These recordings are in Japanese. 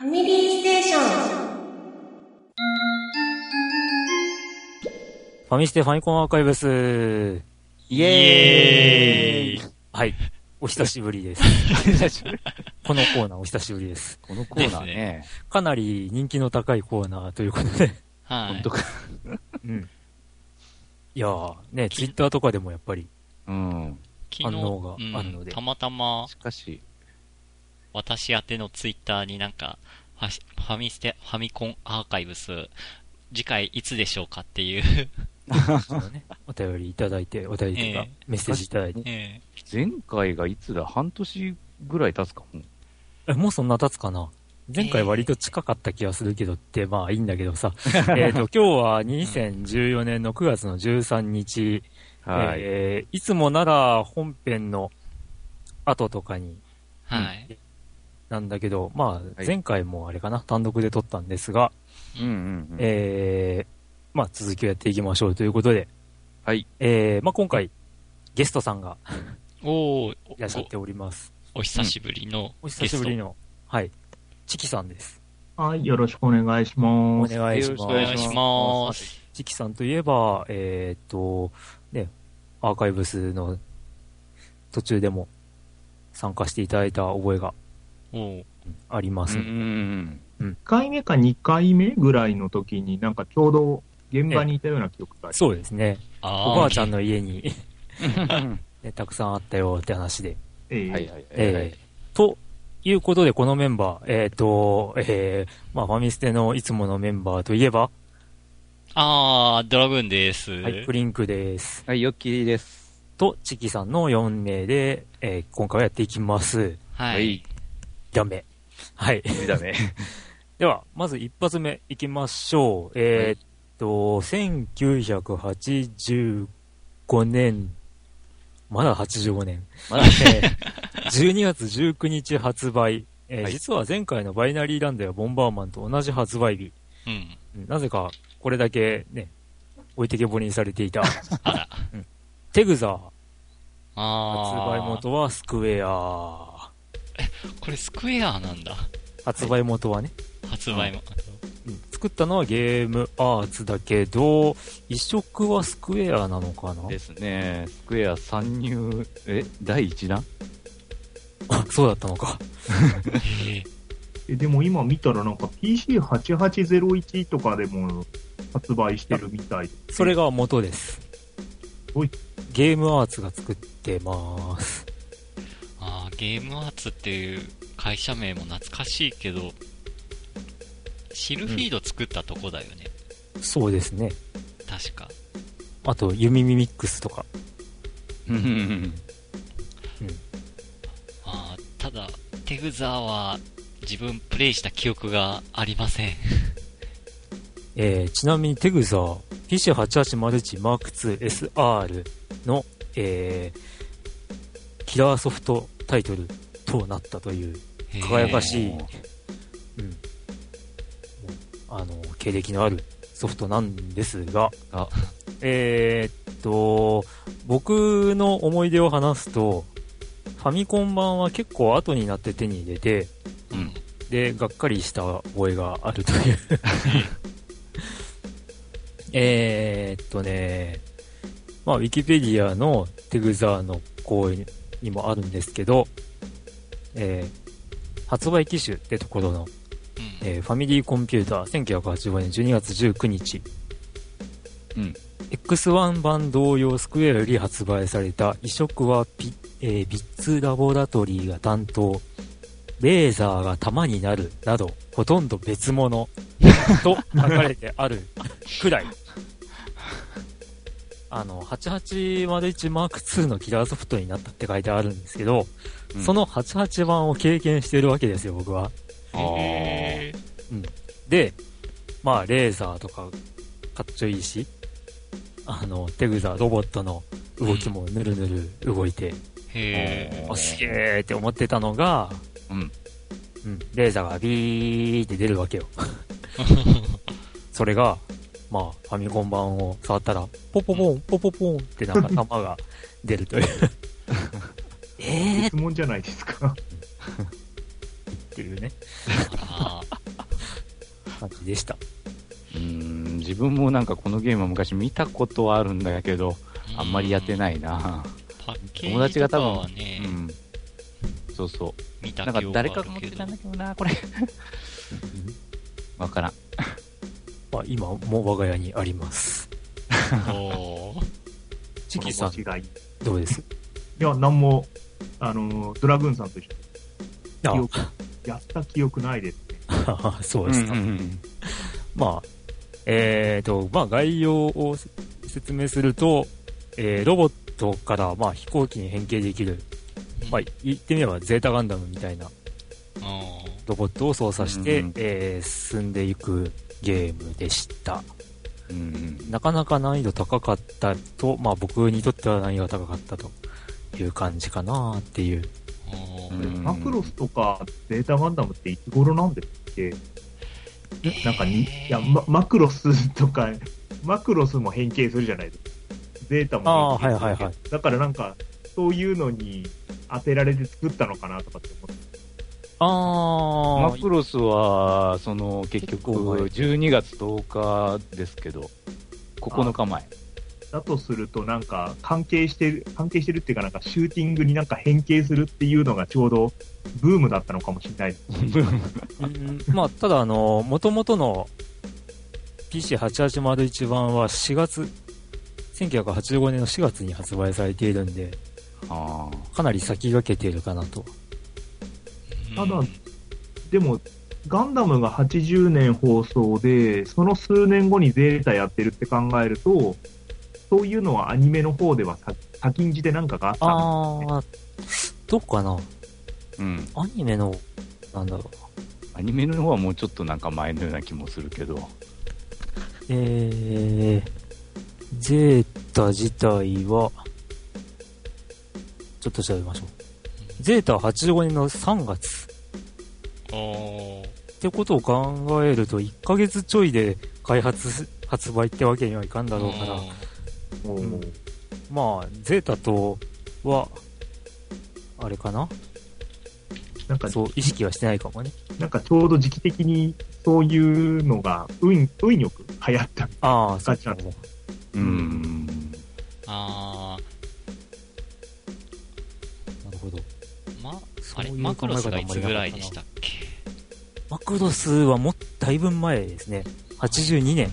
ファミリーステーション。ファミステファミコンアーカイブス。イエーイはい。お久しぶりです。このコーナーお久しぶりです。このコーナーね、かなり人気の高いコーナーということで。はい本当。か。うん。いやー、ね、ツイッターとかでもやっぱり、うん。反応があるのでうんたまたましかし、私宛てのツイッターになんか、ファシファミステ、ファミコンアーカイブス、次回いつでしょうかっていう、ね、お便りいただいて、お便りとかええ、メッセージいただいて。え前回がいつだ？半年ぐらい経つかも。え、もうそんな経つかな？前回割と近かった気がするけどって、まあいいんだけどさ。えっと、今日は2014年の9月の13日、はい。えーいつもなら本編の後とかにはい。なんだけど、まあい前回もあれかな、単独で撮ったんですが、うんうんうん。えーまあ続きをやっていきましょうということで、はい。えーまあ今回ゲストさんがおーいらっしゃっております。お、お久しぶりのおゲスト。久しぶりの、はい、チキさんです。はい、よろしくお願いしおます。願いします。よろしくお願いします。チキさんといえば、えーっと、ね、アーカイブスの途中でも参加していただいた覚えがおーあります、うんうん1回目か2回目ぐらいの時になんかちょうど現場にいたような記憶がありそうですね。おばあちゃんの家に、うん。ね、たくさんあったよって話で。ええはいはいはい。えーということで、このメンバー、えーっと、えー、まあ、ファミステのいつものメンバーといえば、あー、ドラグーンです。はい、プリンクです。はい、よっきりです。と、チキさんの4名で、えー今回はやっていきます。ははいい。ダメ。はい。だね。では、まず一発目いきましょう。えーっと、1985年、まだ85年。まだえー12月19日発売。えーはい実は前回のバイナリーランドやボンバーマンと同じ発売日。うん。うんなぜか、これだけね、置いてけぼりにされていた。あら。テグザー。発。売元はスクエア。これスクエアなんだ。発売元はね。発売も。うん作ったのはゲームアーツだけど、移植はスクエアなのかな？ですね。スクエア参入、え、第1弾？あ、そうだったのか。へええでも今見たらなんか PC8801 とかでも発売してるみたいで。それが元ですおい。ゲームアーツが作ってます。あー、ゲームアーツっていう会社名も懐かしいけど、シルフィード作ったとこだよね。そうですね。確か。あと、ユミミミックスとか。うんうんうん。あーただ、テグザーは自分プレイした記憶がありません。えー、ちなみにテグザー、PC8801 Mark II SR の、えー、キラーソフトタイトルとなったという、輝かしい、うん、あの、経歴のあるソフトなんですが、あえーっと、僕の思い出を話すと、ファミコン版は結構後になって手に入れて、うん。で、がっかりした覚えがあるという。えーっとね、まあ、ウィキペディアのテグザーの項にもあるんですけど、えー発売機種ってところの、うん。えーファミリーコンピューター1985年12月19日、うん。X1 版同様スクエアより発売された移植はピ、えービッツラボラトリーが担当、レーザーが弾になるなど、ほとんど別物と書かれてあるくらい。あの、8801 Mark II のキラーソフトになったって書いてあるんですけど、うんその88版を経験してるわけですよ、僕は。あーへで、まあ、レーザーとか、かっちょいいし、あの、テグザ、ロボットの動きもぬるぬる動いて、ーへおすげーって思ってたのが、うん。うん、レーザーがビーって出るわけよ。それが、まあ、ファミコン版を触ったら、ポポポン、ポポポンってなんか弾が出るという。えーっ質問じゃないですか。ていうね。感じでした。うーん、自分もなんかこのゲームは昔見たことはあるんだけど、あんまりやってい。ないな。パッケ友ージとか達が多分う、ん。そうそ見う。なんか誰かが持って。たんだけどな、これ。わからん。まあ、今も我が家にあります。チキさん。どうです？や、なんも、あの、ドラグーンさんと一緒あ。記憶、やった記憶ないですね。そうですか。んんん。まあ、えーと、まあ概要を説明すると、えーロボットから、まあ飛行機に変形できる、まあ言ってみればゼータガンダムみたいなうん。ロボットを操作して、うんうん。えー進んでいくゲームでした。うんうんなかなか難易度高かったと、まあ僕にとっては難易度が高かったという感じかなっていう。マクロスとかゼータガンダムっていつ頃なんですっけ？なんかに、いや、ま、マクロスとか、マクロスも変形するじゃないですか。ゼータも変形するはいはいはいだからなんか、そういうのに当てられて作ったのかなとかって思って。あマクロスは、その、結局、結構前12月10日ですけど、9日前。だとするとなんか関係してる、関係してるっていうかなんかシューティングになんか変形するっていうのがちょうどブームだったのかもしれないです。うんまあ、ただ、あの、元々の PC8801 版は4月、1985年の4月に発売されているんで、あかなり先駆けているかなと。ただ、でも、ガンダムが80年放送で、その数年後にゼータやってるって考えると、そういうのはアニメの方ではさ先んじてなんかがあったのあー、どうかなうん。アニメの、なんだろう。アニメの方はもうちょっとなんか前のような気もするけど。えー、ゼータ自体は、ちょっと調べましょう。ゼータは85年の3月。おーってことを考えると、1ヶ月ちょいで開発、発売ってわけにはいかんだろうから、うんまあ、ゼータとは、あれかな？なんか、そう、意識はしてないかもね。なんかちょうど時期的にそういうのが運、運よく流行った。ああ、そうかガチャうん。あなるほど。あれ、マクロスがいつぐらいでしたっけ？マクロスはもっだいぶ前ですね。82年。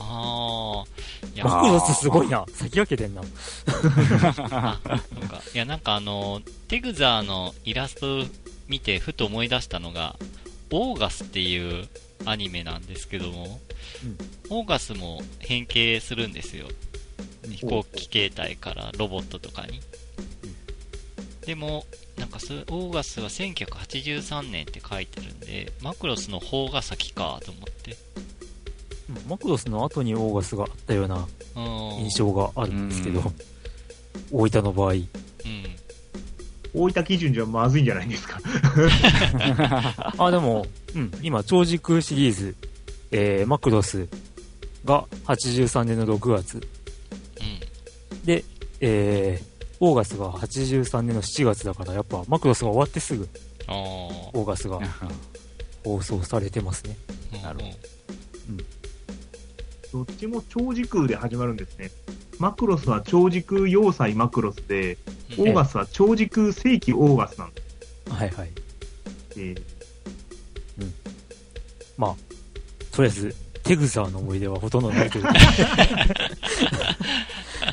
あー、いや、マクロスすごいな。先駆けてんな。あそうか。いや、なんかあの、テグザーのイラスト見てふと思い出したのが、オーガスっていうアニメなんですけども、オーガスも変形するんですよ。飛行機形態からロボットとかに。でも、なんかそれ、オーガスは1983年って書いてるんで、マクロスの方が先かと思って。うんマクロスの後にオーガスがあったようなうん。印象があるんですけどうん、大分の場合。うん。大分基準じゃまずいんじゃないですか。あ、でも、うん、今、超時空シリーズ、えー、マクロスが83年の6月。うん。で、えー、オーガスが83年の7月だから、やっぱマクロスが終わってすぐ、オーガスが 放送されてますね。うん。なるほどどっちも超時空で始まるんですね。マクロスは超時空要塞マクロスで、オうんーガスは超時空世紀オーガスなんではいはい。す。えーまあ、とりあえず、テグザーの思い出はほとんどないという。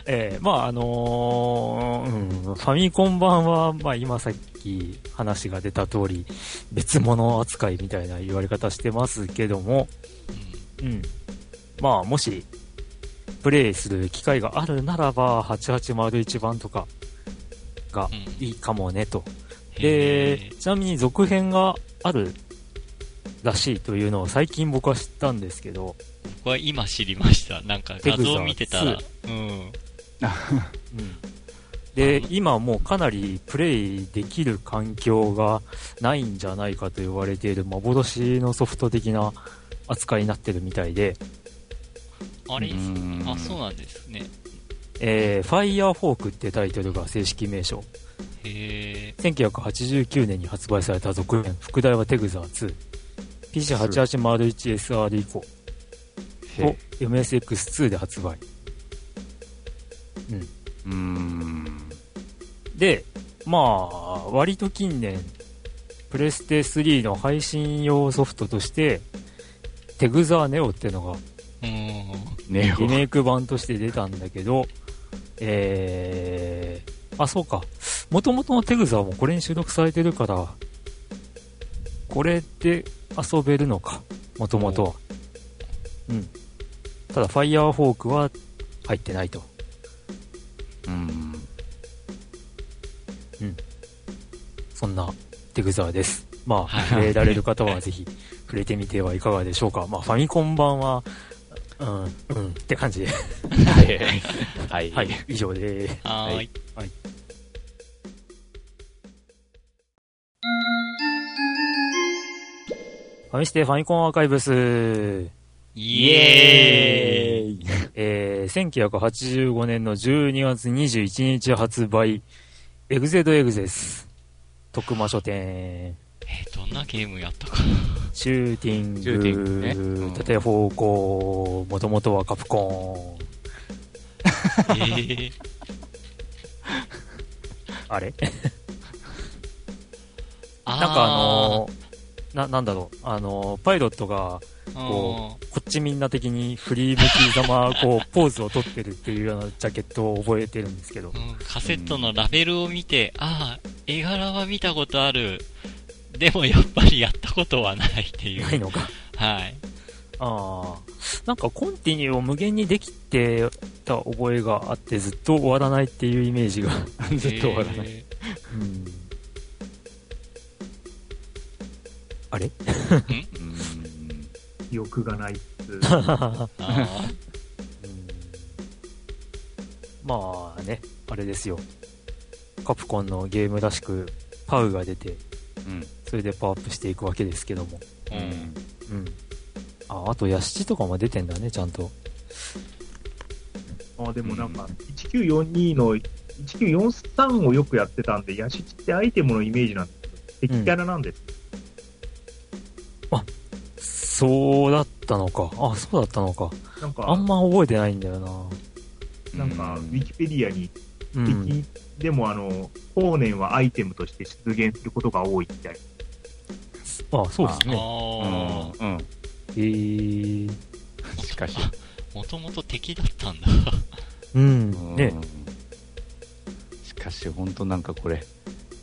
えー、まああのーうん、ファミコン版は、まあ今さっき話が出た通り、別物扱いみたいな言われ方してますけども、うん。まあもし、プレイする機会があるならば、8801番とかがうんいいかもねと。へー、でちなみに続編があるらしいというのを最近僕は知ったんですけど、僕は今知りました。なんか画像見てたら、うん。うん。で、今もうかなりプレイできる環境がないんじゃないかと言われている幻のソフト的な扱いになってるみたいで、あれ？うんあ、そうなんですね。えー、ファイヤーフォークってタイトルが正式名称。へえ。1989年に発売された続編、副題はテグザー2。PC8801SR 以降へと MSX2 で発売。うーん。で、まあ、割と近年、プレステ3の配信用ソフトとして、テグザーネオっていうのがリ。メイク版として出たんだけど、えー、あ、そうか。元々のテグザーもこれに収録されてるから、これで遊べるのか、元々は。うん。ただ、ファイヤーフォークは入ってないと。うん。そんなテグザーです。まあ、はい触れられる方はぜひ触れてみてはいかがでしょうか。まあ、ファミコン版は、うん、うん、って感じで。はい。はい、以上でーす。はーい。ファミステファミコンアーカイブス。イエーイえー、1985年の12月21日発売、エグゼドエグゼス。徳間書店。えー、どんなゲームやったかシューティング、シューティングねうん縦方向、もともとはカプコーン。な。えー、あれ？なんかあのー、な、なんだろう、あのー、パイロットが、ここっちみんな的にフリー向きざま、こう、ポーズを取ってるっていうようなジャケットを覚えてるんですけどう。ん、カセットのラベルを見て、ああ、絵柄は見たことある。でもやっぱりやったことはないっていう。ないのか。はい。ああ。なんかコンティニューを無限にできてた覚えがあってずっと終わらないっていうイメージが。ずっと終わらない。えうん。あれ？うん。記憶がないっつ まあね、あれですよ。カプコンのゲームらしく、パウが出て、うん。それでパワーアップしていくわけですけども。ーうん。うん。あ、あと、ヤシチとかも出てんだね、ちゃんと。あでもなんか、1942の、1943をよくやってたんで、ヤシチってアイテムのイメージなんですけど、敵キャラなんです。そうだったのか。あ、そうだったのか。なんか、あんま覚えてないんだよな。なんか、ウィキペディアに、うん。敵でもあの、後年はアイテムとして出現することが多いみたいあ、そうですあね。あ、うん。うん。えー。しかし。もともと敵だったんだ。うん。ね。しかし、本当なんかこれ、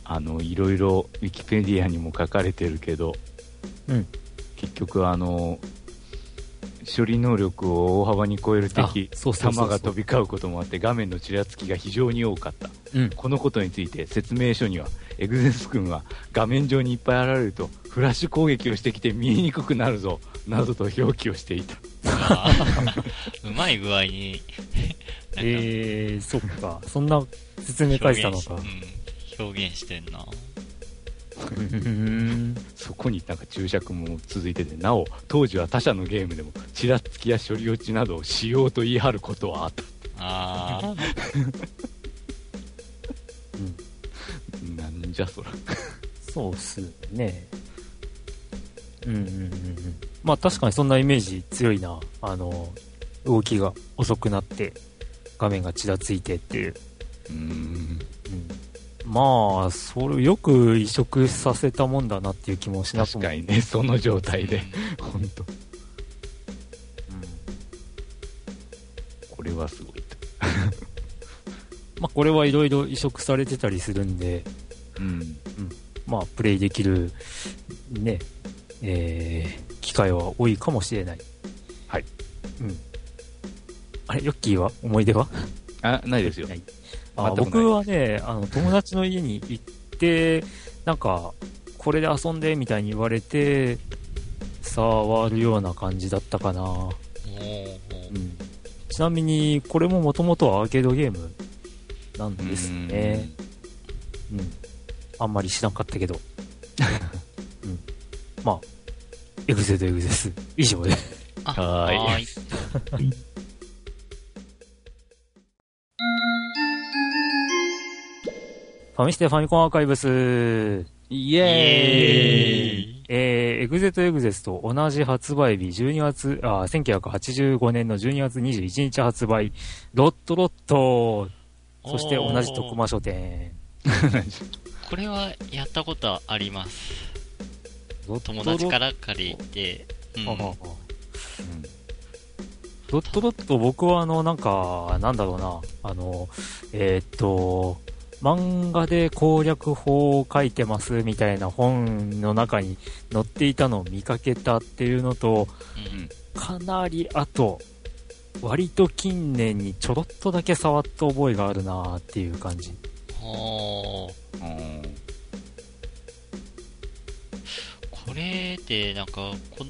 あの、いろいろ、ウィキペディアにも書かれてるけど、うん。結局、あの、処理能力を大幅に超える敵、あそうそうそうそう弾が飛び交うこともあって、画面のちらつきが非常に多かった。うん。このことについて説明書には、エグゼス君は画面上にいっぱい現れると、フラッシュ攻撃をしてきて見えにくくなるぞ、などと表記をしていた。うまい具合に、えー、そっか。そんな説明書いてたのか。表現しうん、表現してんな。うん。そこになんか注釈も続いてて、なお、当時は他社のゲームでも、ちらつきや処理落ちなどをしようと言い張ることはあった。ああ、なんじゃそら。そうっすね。うんうんうんうん。まあ確かにそんなイメージ強いな。あの、動きが遅くなって、画面がちらついてっていう。うーん。うん。まあ、それをよく移植させたもんだなっていう気もしなくも。確かにね、その状態で。本当これはすごいと。まあこれはいろいろ移植されてたりするんで、うん。まあプレイできる、ね、えー、機会は多いかもしれない。はい。うん。あれ、ヨッキーは？思い出は？あ、ないですよ。ないあ僕はね、あの、友達の家に行って、なんか、これで遊んでみたいに言われて、触るような感じだったかな。うん。ちなみに、これももともとはアーケードゲームなんですね。うん。あんまり知らんかったけど。うん。まあ、エグゼとエグゼス。以上で。あはーい ファミステファミコンアーカイブス。イイエーイ。えー、エグゼとエグゼスと同じ発売日、12月、あ、1985年の12月21日発売、ロットロット、そして同じ徳間書店。これはやったことあります。ロットロ友達から借りて、うん。ロットロット、僕はあの、なんか、なんだろうな、あの、えーっと、漫画で攻略法を書いてますみたいな本の中に載っていたのを見かけたっていうのと、うんかなりあと、割と近年にちょろっとだけ触った覚えがあるなっていう感じ。はあ。うん。これでなんかこ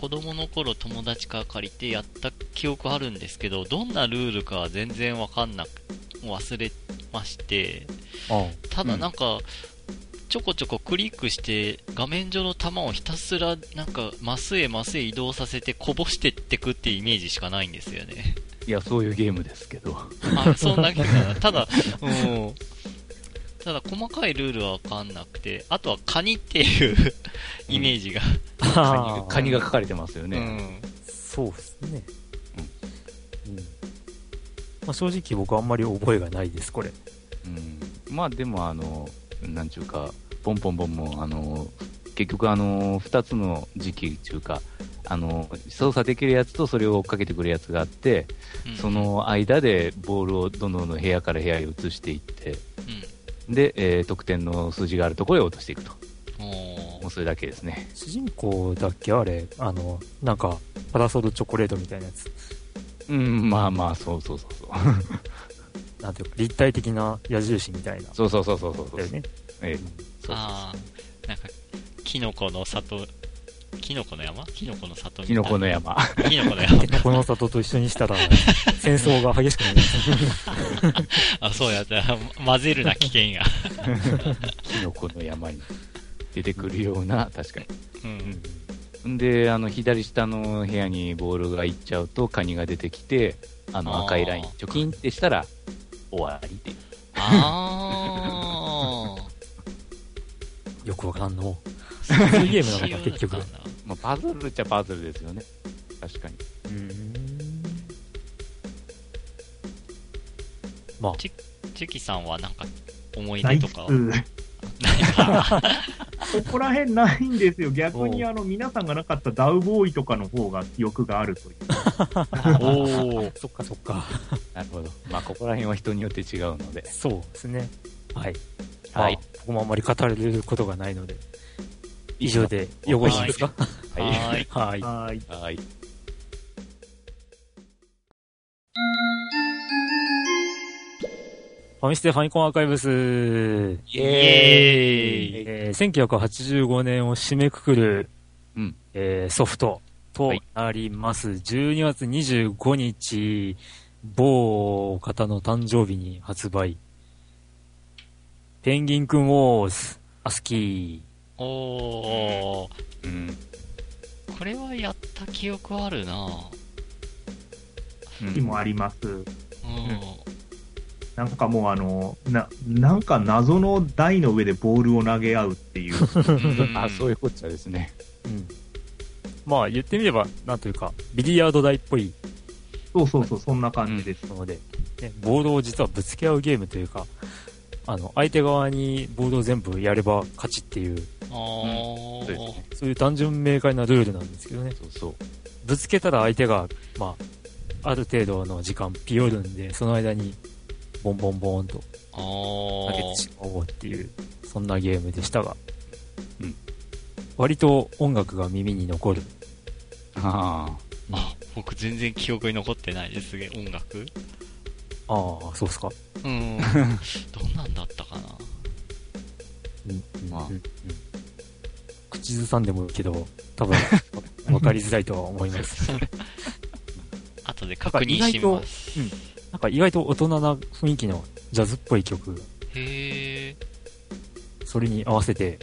子供の頃友達から借りてやった記憶あるんですけどどんなルールかは全然わかんなく忘れましてあただなんか、ちょこちょこクリックして画面上の弾をひたすらなんかマスへマスへ移動させてこぼしてってくっていうイメージしかないんですよね。いや、そういうゲームですけど。あそんなゲーム ただうん。ただ細かいルールはわかんなくてあとはカニっていう イメージが、カニがあカニが書かれてますよね。うん。そうですね。うん。まあ、正直僕はあんまり覚えがないです、これ。うんまあでも、あの、なんちゅうか、ポンポンポンも、あの、結局、あの、二つの時期っていうか、あの、操作できるやつとそれを追っかけてくるやつがあって、うんその間でボールをどんどんどん部屋から部屋へ移していって、うんで、えー得点の数字があるところへ落としていくと。おもーうそれだけですね。主人公だっけあれ、あの、なんか、パラソルチョコレートみたいなやつ。うん、まあまあ、そうそうそうそう。なんていうか、立体的な矢印みたいな。そうそうそうそうそうそう。だよね。ええそうああ、なんか、キノコの里、キノコの山？キノコの里キノコの山。キノコの山。この里と一緒にしたら、戦争が激しくなります。あ、そうやった。混ぜるな、危険や。キノコの山に出てくるような、確かに。うん。んで、あの、左下の部屋にボールが行っちゃうと、カニが出てきて、あの、赤いライン、チョキンってしたら、終わりっていう。あ よくわからんの。あ。そういうゲームなのか、結局。まあ、パズルっちゃパズルですよね。確かに。うん。まあ、チェキさんはなんか、思い出とか？は。そこら辺ないんですよ。逆にあの、皆さんがなかったダウボーイとかの方が記憶があるという。おお、そっかそっか。なるほど。まあ、ここら辺は人によって違うので。そうですね。はい。はいまあ。僕もあんまり語れることがないので、以上でよろしいですか？はい。はーい。はい。はい。はい。ファミステファミコンアーカイブス、イイエーイえー1985年を締めくくる、うんえーソフトとなります。12月25日、某方の誕生日に発売。ペンギンくんウォーズ、アスキおー。うん。これはやった記憶あるなうん日もあります。うん。なんかもうあの、な、なんか謎の台の上でボールを投げ合うっていう。うんあ、そういうこっちゃですね。ー。うん。まあ言ってみれば、なんというか、ビリヤード台っぽいそうそうそう、そんな感じです。ので、ね、ボールを実はぶつけ合うゲームというか、あの、相手側にボールを全部やれば勝ちっていう、そうですね。そういう単純明快なルールなんですけどね。そうそう。ぶつけたら相手が、まあ、ある程度の時間ピヨるんで、その間に、ボンボンボンとあ投げてーしまおうっていう、そんなゲームでしたが、うん割と音楽が耳に残る。ああ、僕全然記憶に残ってないですね、音楽。ああ、そうっすか。うん。どんなんだったかな。うんうんまあうんうん口ずさんでもいいけど、多分、わかりづらいとは思います。後で確認します。なんか意外と大人な雰囲気のジャズっぽい曲、へえ。それに合わせて、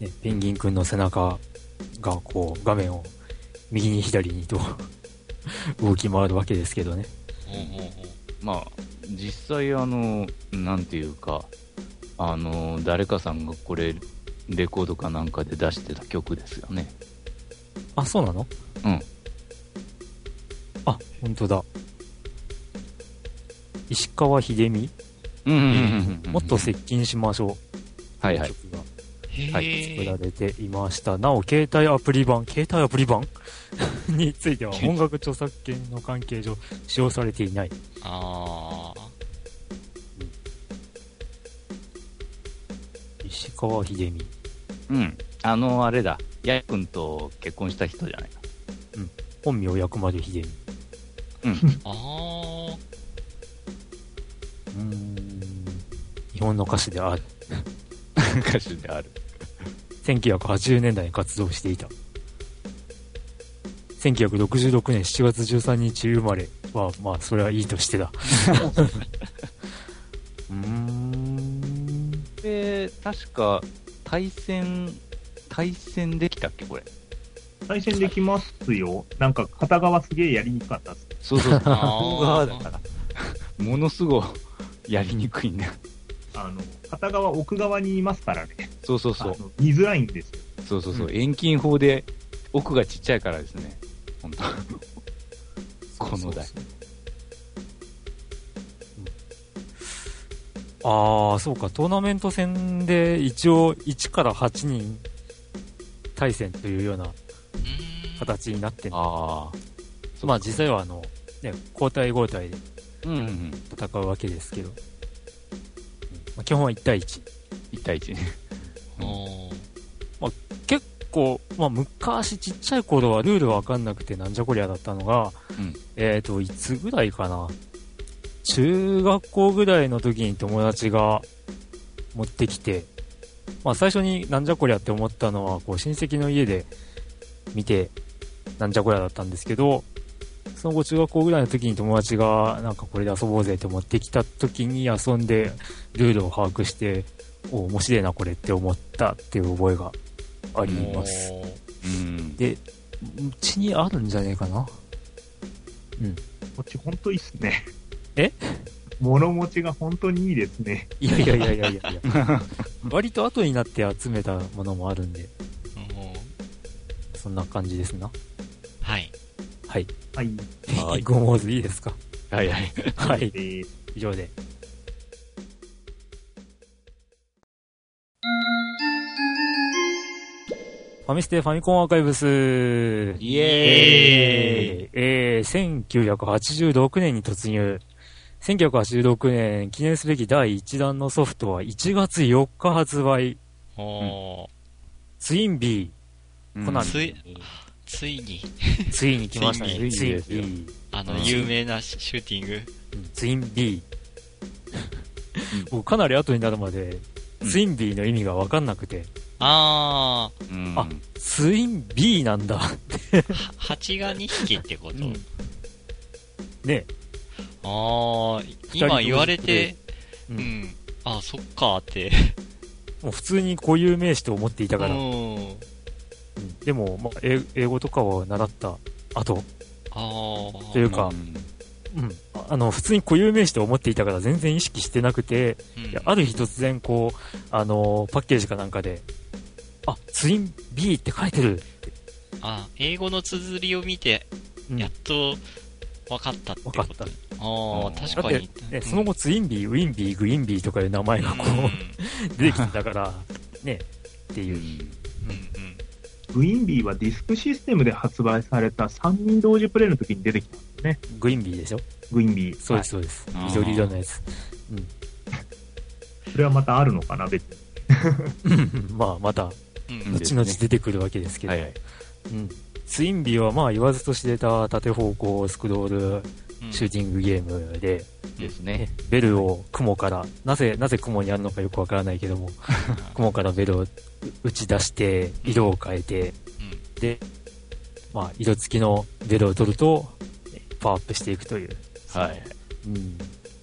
ね、ペンギンくんの背中がこう画面を右に左にと 動き回るわけですけどね。まあ、実際、あの、なんていうか、あの、誰かさんがこれ、レコードかなんかで出してた曲ですよね。あ、そうなの？うん。あ、本当だ。石川秀美、うんうんうんうん。もっと接近しましょう。はいはい。曲が作らえ。れていました。なお、携帯アプリ版、携帯アプリ版？については音楽著作権の関係上使用されていない。あ石川秀美。うん。あの、あれだ。ややくんと結婚した人じゃないか。本名薬丸秀美。うーん。日本の歌手である。歌手である。1980年代に活動していた。1966年7月13日生まれは、まあ、それはいいとしてだ。うーん。で、確か、対戦、対戦できたっけ、これ？対戦できますよ。なんか片側すげえやりにくかったっす。そうそう。ものすごいやりにくいんだよ。あの、片側奥側にいますからね。そうそうそう。見づらいんですよ。そうそうそう。遠近法で奥がちっちゃいからですね。本当この台。ああ、そうか、トーナメント戦で一応1から8人対戦というような。形になってんのああ。まあ実際はあの、ね、交代交代でうんうんうん。戦うわけですけど、うんまあ、基本は1対1。1対1ね。おー結構、まあ昔ちっちゃい頃はルールわかんなくてなんじゃこりゃだったのが、うんえっ、と、いつぐらいかな。中学校ぐらいの時に友達が持ってきて、まあ最初になんじゃこりゃって思ったのは、こう親戚の家で見て、なんじゃこりゃだったんですけど、その後中学校ぐらいの時に友達がなんかこれで遊ぼうぜって持ってきた時に遊んでルールを把握して、お面白いなこれって思ったっていう覚えがあります。うん。で、うちにあるんじゃねえかな？こっち本当いいっすね。え？物持ちが本当にいいですね。いやいやいやいやいや。割と後になって集めたものもあるんで、そんな感じですな。はい。はい。はい。はいゴモーズいいですか？はいはい。はい。で以上で。ファミステファミコンアーカイブス。イエーイえー、えー、1986年に突入。1986年記念すべき第1弾のソフトは1月4日発売。ツインビー。コナンつい、に、ついに来ましたね。ついに。あのう、ん有名なシシューティング。うんツインビー。僕かなり後になるまで、うんツインビーの意味がわかんなくて、あうん。あツインビーなんだ。ー、は蜂が2匹ってこと、うんねあー、今言われて、ううんん。あー、そっかーって。もう普通に固有名詞と思っていたから。うん。うんでも、まあ、英英語とかを習った後。というかうん。うん。あの、普通に固有名詞と思っていたから全然意識してなくて、うん。ある日突然こう、あのパッケージかなんかで、あ、ツイン B って書いてる。あ、英語の綴りを見て、うん。やっと分かったってこと。分かった。あ確かに。ね、その後ツインビー、ウィンビー、グインビーとかいう名前がこうん。う、出てきてたから、ね、っていう。グインビーはディスクシステムで発売された3人同時プレイの時に出てきたんですね。グインビーでしょ？グインビー。そうです、そうです。はい緑色のやつ。それはまたあるのかな、別に。うん まあ、また、うんうん後々出てくるわけですけど。はいはい。うん。ツインビーはまあ言わずと知れた縦方向スクロールうんシューティングゲームで、ねですね。ベルを雲から、なぜ、なぜ雲にあるのかよくわからないけども、雲からベルを打ち出して、色を変えて、で、まあ、色付きのベルを取ると、パワーアップしていくという。はい。うん。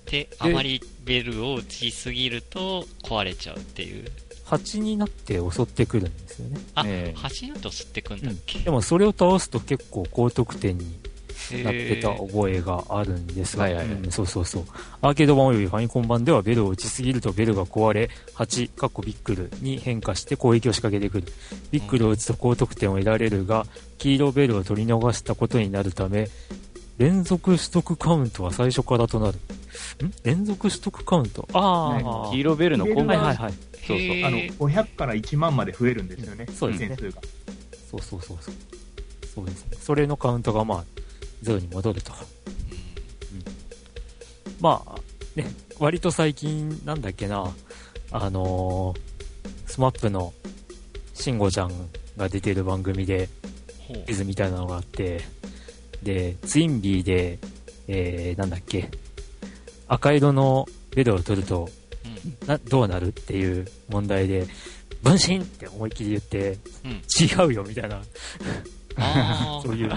で、あまりベルを打ちすぎると壊れちゃうっていう。蜂になって襲ってくるんですよね。あ、ええ走ると吸ってくんだっけ、でもそれを倒すと結構高得点になってた覚えがあるんですが、そうそうそう。アーケード版およびファミコン版ではベルを打ちすぎるとベルが壊れ、8、カッコビックルに変化して攻撃を仕掛けてくる。ビックルを打つと高得点を得られるが、黄色ベルを取り逃したことになるため、連続取得カウントは最初からとなる。ん？連続取得カウント？ああ、黄色ベルのコンバージョンはいはいはい。そうそうあの、500から1万まで増えるんですよね。そうですね点数が。そうそうそうそう。そうですね。それのカウントがまあ、ゼロに戻ると。まあ、ね、割と最近、なんだっけな、あのー、スマップの、慎吾ちゃんが出てる番組で、クイズみたいなのがあって、で、ツインビーで、えー、なんだっけ、赤色のベルを取ると、うん。な、どうなるっていう問題で、分身って思いっきり言って、うん。違うよみたいな、あ そういう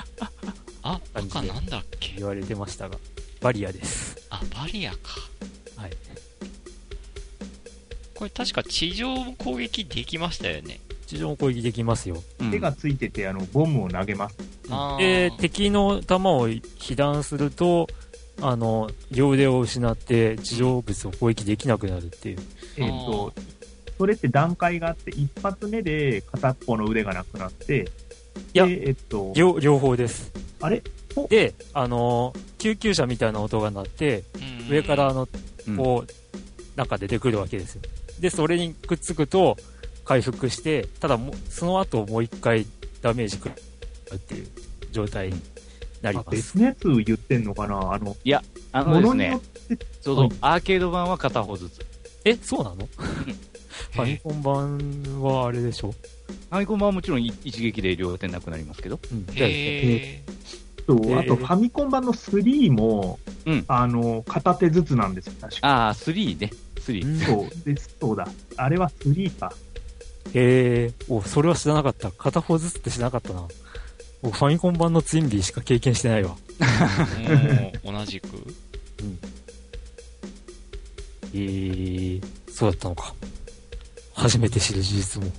あ、赤なんだっけ？言われてましたが、バリアです。あ、バリアか。はい。これ確か地上も攻撃できましたよね。地上も攻撃できますよ。うん手がついてて、あの、ボムを投げます。あでー、敵の弾を被弾すると、あの、両腕を失って地上物を攻撃できなくなるっていう。えっ、と、それって段階があって、一発目で片っぽの腕がなくなって、いやでえっ、と、両、両方です。あれ？で、あの、救急車みたいな音が鳴って、うん。上からあの、うんこう、なん。か出てくるわけですよ。で、それにくっつくと、回復して、ただもう、その後もう一回ダメージくるっていう状態になりあます。別のやつ言ってんのかな？あの、あのですねものによっ、て、ちょうどアーケード版は片方ずつ。え、そうなの？ファミコン版はあれでしょ？ファミコン版はもちろん一撃で両手なくなりますけど。うん。だよねへそうであとファミコン版の3も、うんあの、片手ずつなんですよ、確か。ああ、3ね。3。うんそう、で、そうだ。あれは3か。へえ、お、それは知らなかった。片方ずつって知らなかったな。僕、ファミコン版のツインビーしか経験してないわ。ーもう同じく。えー、そうだったのか。初めて知る事実も。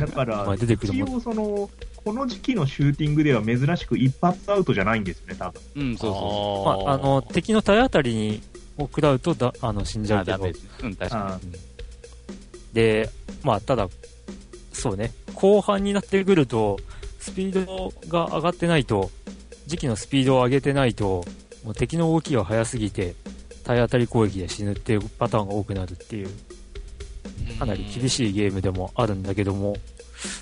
だから、まあ出てくる一。応その、この時期のシューティングでは珍しく一発アウトじゃないんですよね、多分。うん、そうそまあ、あの、敵の体当たりに、を食らうと、だ、あの、死んう。じゃうけどあダメ。です。うん、確かあで、まあ、ただ、そうね、後半になってくると、スピードが上がってないと、時期のスピードを上げてないと、もう敵の動きが速すぎて、体当たり攻撃で死ぬっていうパターンが多くなるっていう、かなり厳い。しいゲームでもあるんだけども、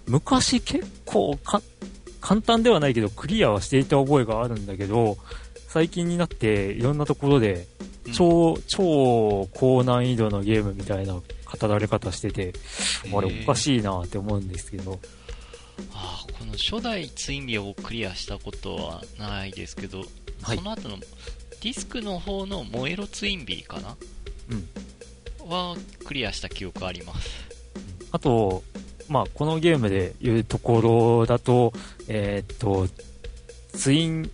昔結構か、簡単ではないけど、クリアはしていた覚えがあるんだけど、最近になっていろんなところで、超、超高難易度のゲームみたいな語られ方してて、あれおかしいなって思うんですけど、あーこの初代ツインビーをクリアしたことはないですけど、はいその後のディスクの方の燃えろツインビーかな？うん。はクリアした記憶あります。あと、まあ、このゲームで言うところだと、えーっと、ツイン、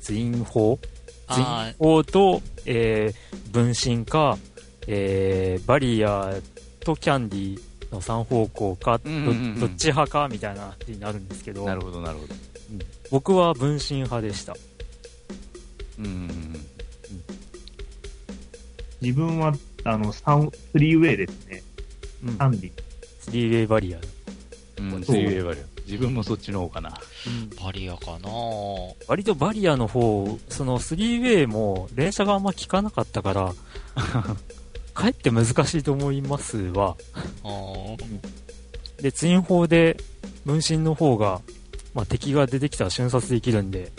ツイン砲ツインあ砲と、えー、分身か、えー、バリアとキャンディの3方向か、どっち派かみたいな話になるんですけど、なるほど、なるほど。僕は分身派でした。うん。自分は、あの、3、3ウェイですね。うん。ハンディ。3ウェイバリア。うん、そうそう言えばあるよ自分もそっちの方かな。ーバリアかな割とバリアの方、その 3way も連射があんま効かなかったから、かえって難しいと思いますわ。あーで、ツイン砲で分身の方が、まあ、敵が出てきたら瞬殺できるんで、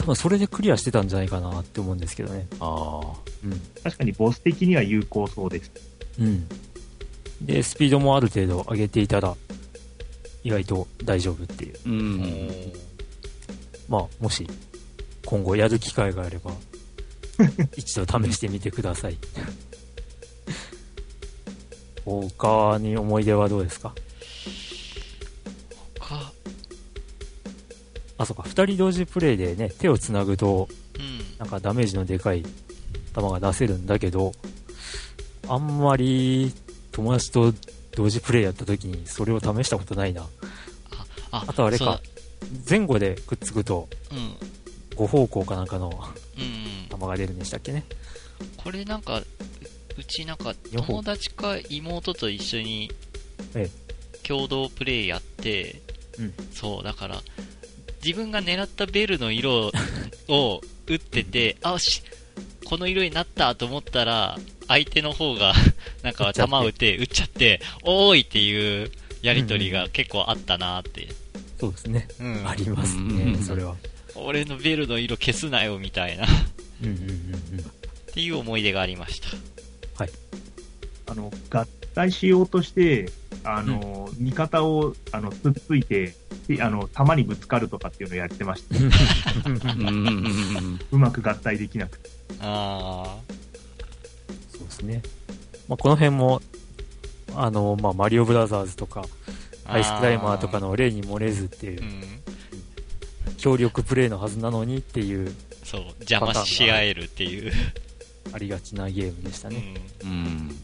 多分それでクリアしてたんじゃないかなって思うんですけどね。あうん。確かにボス的には有効そうです。うん。で、スピードもある程度上げていたら、意外と大丈夫っていう。あ。うおん。ーまあ、もし、今後やる機会があれば、一度試してみてください。他に思い出はどうですかか、あ、そうか、二人同時プレイでね、手を繋ぐと、うん。なんかダメージのでかい球が出せるんだけど、あんまり友達と同時プレイやった時にそれを試したことないな。あ、あとあれか前後でくっつくとうん。五方向かなんかのうん。玉が出るんでしたっけね。これなんか、ううちなんか友達か妹と一緒にえ共同プレイやって、うんそう、だから、自分が狙ったベルの色 を打ってて、あ、し、この色になったと思ったら、相手の方が、なんか撃っちゃって弾撃って、撃っちゃって、おーいっていうやりとりが結構あったなって。そうですね。うんありますうね、んそれは。俺のベルの色消すなよみたいな、っうんうんうんうん。ていう思い出がありました。あの、合体しようとして、あの、味方を、あの、つっついて、であの、弾にぶつかるとかっていうのをやってました。うんうんうんうまく合体できなくて。あそうですね。まあ、この辺も、あの、まあ、マリオブラザーズとか、ーアイスクライマーとかの例に漏れずっていうう、ん。協力プレイのはずなのにっていう、そう、邪魔し合えるっていう。ありがちなゲームでしたね。うん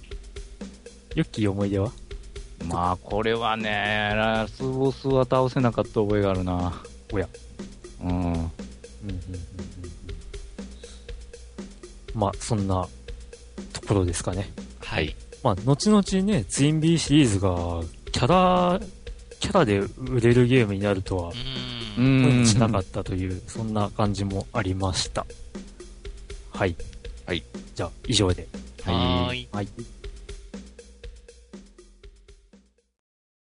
ヨッキー思い出は？まあ、これはね、ラスボスは倒せなかった覚えがあるな。おや。うん。うんうんうんうんうんまあ、そんなところですかね。はい。まあ、後々ね、ツインビーシリーズが、キャラ、キャラで売れるゲームになるとは。しなかったという、そんな感じもありました。はい。はい。じゃあ、以上で。はーい。はい。